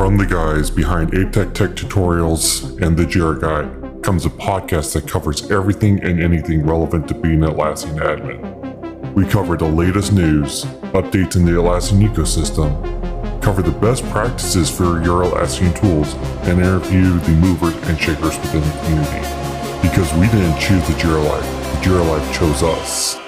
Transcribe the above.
From the guys behind ApeTech Tech Tutorials and the Jira Guy comes a podcast that covers everything and anything relevant to being an Atlassian admin. We cover the latest news, updates in the Atlassian ecosystem, cover the best practices for your Atlassian tools, and interview the movers and shakers within the community. Because we didn't choose the Jira Life, the Jira Life chose us.